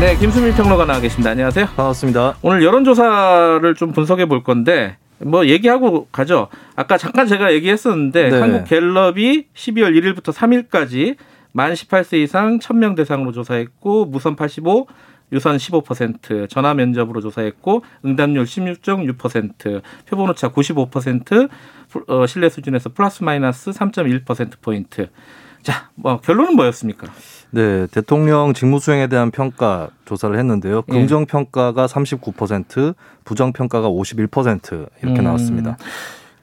네, 김수민 평론가 나와 계십니다. 안녕하세요. 반갑습니다. 오늘 여론조사를 좀 분석해 볼 건데 뭐 얘기하고 가죠. 아까 잠깐 제가 얘기했었는데 네. 한국 갤럽이 12월 1일부터 3일까지 만 18세 이상 1000명 대상으로 조사했고 무선 85, 유선 15%, 전화 면접으로 조사했고 응답률 16.6%, 표본 오차 95%, 어, 신뢰 수준에서 플러스 마이너스 3.1% 포인트. 자, 뭐 결론은 뭐였습니까? 네, 대통령 직무 수행에 대한 평가 조사를 했는데요. 예. 긍정 평가가 39%, 부정 평가가 51% 이렇게 음. 나왔습니다.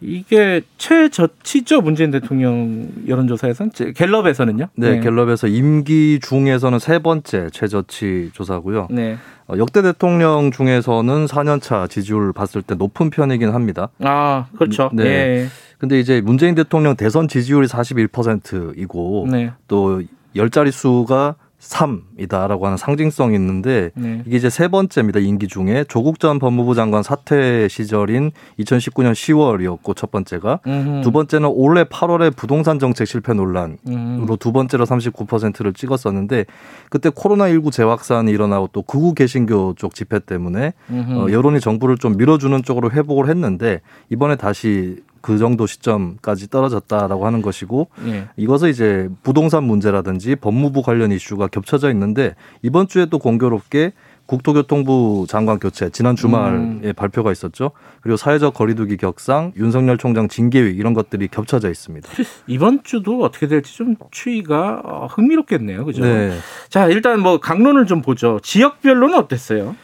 이게 최저치죠 문재인 대통령 여론조사에서는 제- 갤럽에서는요. 네, 갤럽에서 임기 중에서는 세 번째 최저치 조사고요. 네. 어, 역대 대통령 중에서는 4년차 지지율 봤을 때 높은 편이긴 합니다. 아 그렇죠. 네. 예. 근데 이제 문재인 대통령 대선 지지율이 41%이고 네. 또 열 자릿수가 3이다라고 하는 상징성이 있는데 네. 이게 이제 세 번째입니다. 임기 중에 조국 전 법무부 장관 사퇴 시절인 2019년 10월이었고 첫 번째가 음흠. 두 번째는 올해 8월에 부동산 정책 실패 논란으로 음. 두 번째로 39%를 찍었었는데 그때 코로나19 재확산이 일어나고 또 극우 개신교 쪽 집회 때문에 음흠. 어, 여론이 정부를 좀 밀어주는 쪽으로 회복을 했는데 이번에 다시 그 정도 시점까지 떨어졌다라고 하는 것이고 예. 이것은 이제 부동산 문제라든지 법무부 관련 이슈가 겹쳐져 있는데 이번 주에 또 공교롭게 국토교통부 장관 교체 지난 주말에 음. 발표가 있었죠. 그리고 사회적 거리두기 격상, 윤석열 총장 징계위 이런 것들이 겹쳐져 있습니다. 이번 주도 어떻게 될지 좀 추이가 어, 흥미롭겠네요. 그죠? 네. 자 일단 뭐 강론을 좀 보죠. 지역별로는 어땠어요?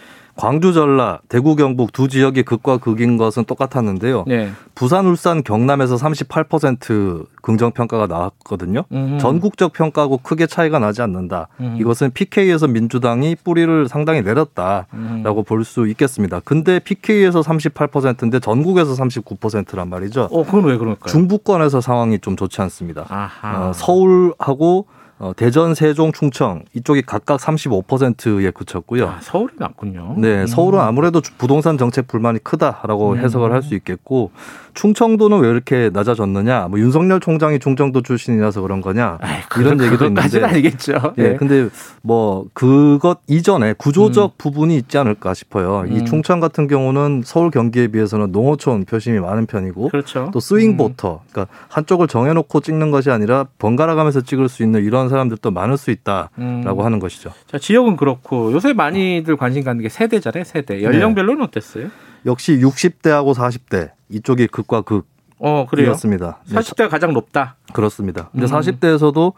광주, 전라, 대구, 경북 두 지역이 극과 극인 것은 똑같았는데요. 네. 부산, 울산, 경남에서 38% 긍정 평가가 나왔거든요. 음흠. 전국적 평가하고 크게 차이가 나지 않는다. 음. 이것은 PK에서 민주당이 뿌리를 상당히 내렸다라고 음. 볼수 있겠습니다. 근데 PK에서 38%인데 전국에서 39%란 말이죠. 어 그건 왜 그럴까요? 중부권에서 상황이 좀 좋지 않습니다. 아하. 어, 서울하고 어, 대전, 세종, 충청 이쪽이 각각 35%에 그쳤고요. 아, 서울이 낫군요. 네, 음. 서울은 아무래도 주- 부동산 정책 불만이 크다라고 음. 해석을 할 수 있겠고 충청도는 왜 이렇게 낮아졌느냐? 뭐 윤석열 총장이 충청도 출신이라서 그런 거냐? 아이, 이런 그건- 얘기도 있는데. 아니겠죠. 예, 네. 근데 뭐 그것 이전에 구조적 부분이 있지 않을까 싶어요. 음. 이 충청 같은 경우는 서울 경기에 비해서는 농어촌 표심이 많은 편이고 그렇죠. 또 스윙 음. 보터, 그러니까 한쪽을 정해놓고 찍는 것이 아니라 번갈아 가면서 찍을 수 있는 이런 사람들도 많을 수 있다라고 음. 하는 것이죠. 자 지역은 그렇고 요새 많이들 관심 갖는 게 세대잖아요. 세대. 연령별로는 어땠어요? 역시 60대하고 40대 이쪽이 극과 어 그래요. 극이었습니다. 네, 40대가 가장 높다. 그렇습니다. 근데 음. 40대에서도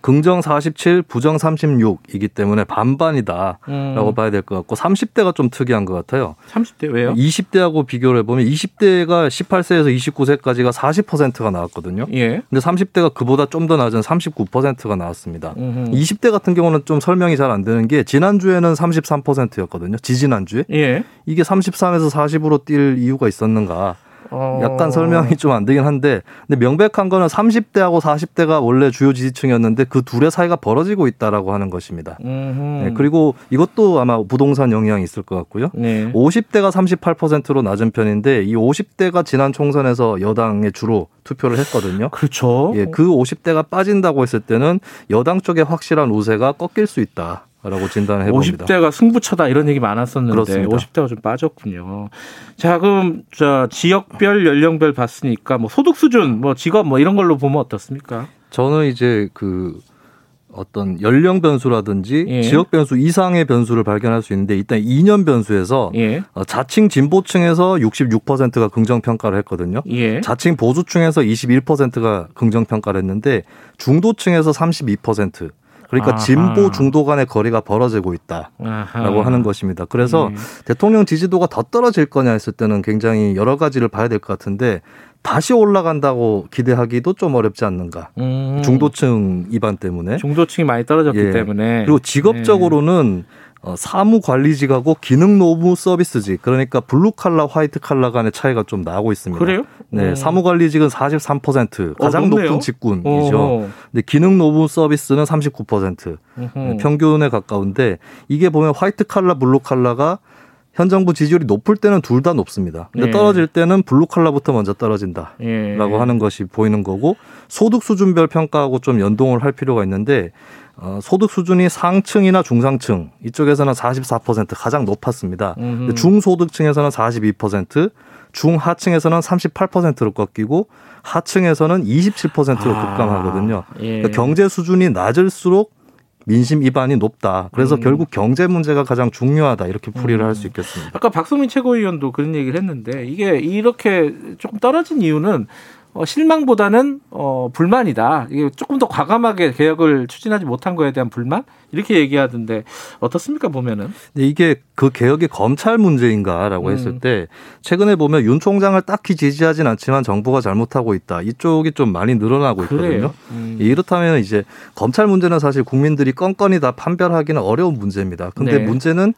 긍정 47, 부정 36이기 때문에 반반이다라고 음. 봐야 될 것 같고 30대가 좀 특이한 것 같아요. 30대 왜요? 20대하고 비교를 해보면 20대가 18세에서 29세까지가 40%가 나왔거든요. 예. 근데 30대가 그보다 좀 더 낮은 39%가 나왔습니다. 음흠. 20대 같은 경우는 좀 설명이 잘 안 되는 게 지난주에는 33%였거든요. 지지난주에. 예. 이게 33에서 40으로 뛸 이유가 있었는가. 어. 약간 설명이 좀 안 되긴 한데 근데 명백한 거는 30대하고 40대가 원래 주요 지지층이었는데 그 둘의 사이가 벌어지고 있다라고 하는 것입니다. 네, 그리고 이것도 아마 부동산 영향이 있을 것 같고요. 네. 50대가 38%로 낮은 편인데 이 50대가 지난 총선에서 여당에 주로 투표를 했거든요. 그렇죠. 예, 그 50대가 빠진다고 했을 때는 여당 쪽에 확실한 우세가 꺾일 수 있다 라고 진단을 해봅니다. 50대가 승부처다 이런 얘기 많았었는데 그렇습니다. 50대가 좀 빠졌군요. 자, 그럼 저 지역별 연령별 봤으니까 뭐 소득 수준, 뭐 직업 뭐 이런 걸로 보면 어떻습니까? 저는 이제 그 어떤 연령 변수라든지 예. 지역 변수 이상의 변수를 발견할 수 있는데 일단 2년 변수에서 예. 어, 자칭 진보층에서 66%가 긍정 평가를 했거든요. 예. 자칭 보수층에서 21%가 긍정 평가를 했는데 중도층에서 32% 그러니까 아하. 진보 중도 간의 거리가 벌어지고 있다라고 아하. 하는 것입니다. 그래서 예. 대통령 지지도가 더 떨어질 거냐 했을 때는 굉장히 여러 가지를 봐야 될 것 같은데 다시 올라간다고 기대하기도 좀 어렵지 않는가. 음. 중도층 입안 때문에. 중도층이 많이 떨어졌기 예. 때문에 그리고 직업적으로는 어, 사무 관리직하고 기능 노무 서비스직 그러니까 블루 칼라 화이트 칼라 간의 차이가 좀 나고 있습니다. 그래요? 네, 어. 사무 관리직은 43% 가장 어. 높은 직군이죠. 어. 근데 기능 노무 서비스는 39% 음흠. 평균에 가까운데 이게 보면 화이트 칼라 블루 칼라가 현 정부 지지율이 높을 때는 둘 다 높습니다. 근데 네. 떨어질 때는 블루 칼라부터 먼저 떨어진다. 예. 라고 하는 것이 보이는 거고 소득 수준별 평가하고 좀 연동을 할 필요가 있는데 어, 소득 수준이 상층이나 중상층 이쪽에서는 44% 가장 높았습니다. 음흠. 중소득층에서는 42%, 중하층에서는 38%로 꺾이고 하층에서는 27%로 아, 급감하거든요. 예. 그러니까 경제 수준이 낮을수록 민심 이반이 높다. 그래서 음. 결국 경제 문제가 가장 중요하다 이렇게 풀이를 할수 있겠습니다. 아까 박성민 최고위원도 그런 얘기를 했는데 이게 이렇게 조금 떨어진 이유는 어, 실망보다는 어, 불만이다. 이게 조금 더 과감하게 개혁을 추진하지 못한 거에 대한 불만 이렇게 얘기하던데 어떻습니까 보면은? 근데 이게 그 개혁이 검찰 문제인가라고 음. 했을 때 최근에 보면 윤 총장을 딱히 지지하진 않지만 정부가 잘못하고 있다. 이쪽이 좀 많이 늘어나고 있거든요. 음. 이렇다면 이제 검찰 문제는 사실 국민들이 건건히 다 판별하기는 어려운 문제입니다. 근데 네. 문제는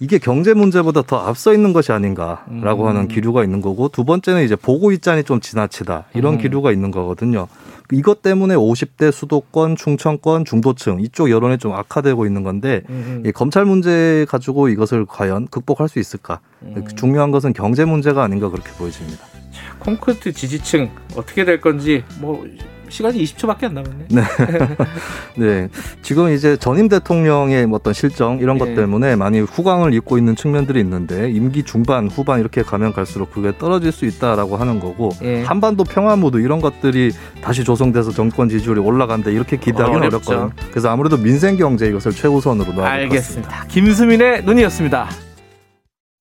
이게 경제 문제보다 더 앞서 있는 것이 아닌가라고 음. 하는 기류가 있는 거고 두 번째는 이제 보고 있자니 좀 지나치다 이런 음. 기류가 있는 거거든요. 이것 때문에 50대 수도권, 충청권, 중도층 이쪽 여론이 좀 악화되고 있는 건데 음. 이 검찰 문제 가지고 이것을 과연 극복할 수 있을까? 음. 중요한 것은 경제 문제가 아닌가 그렇게 보여집니다. 콘크리트 지지층 어떻게 될 건지 뭐 시간이 20초밖에 안 남았네. 네, 지금 이제 전임 대통령의 뭐 어떤 실정 이런 것 예. 때문에 많이 후광을 입고 있는 측면들이 있는데 임기 중반, 후반 이렇게 가면 갈수록 그게 떨어질 수 있다라고 하는 거고 예. 한반도 평화 모드 이런 것들이 다시 조성돼서 정권 지지율이 올라간다 이렇게 기대하기는 어렵죠. 어렵거든요. 그래서 아무래도 민생 경제 이것을 최우선으로 놔야. 알겠습니다. 김수민의 눈이었습니다.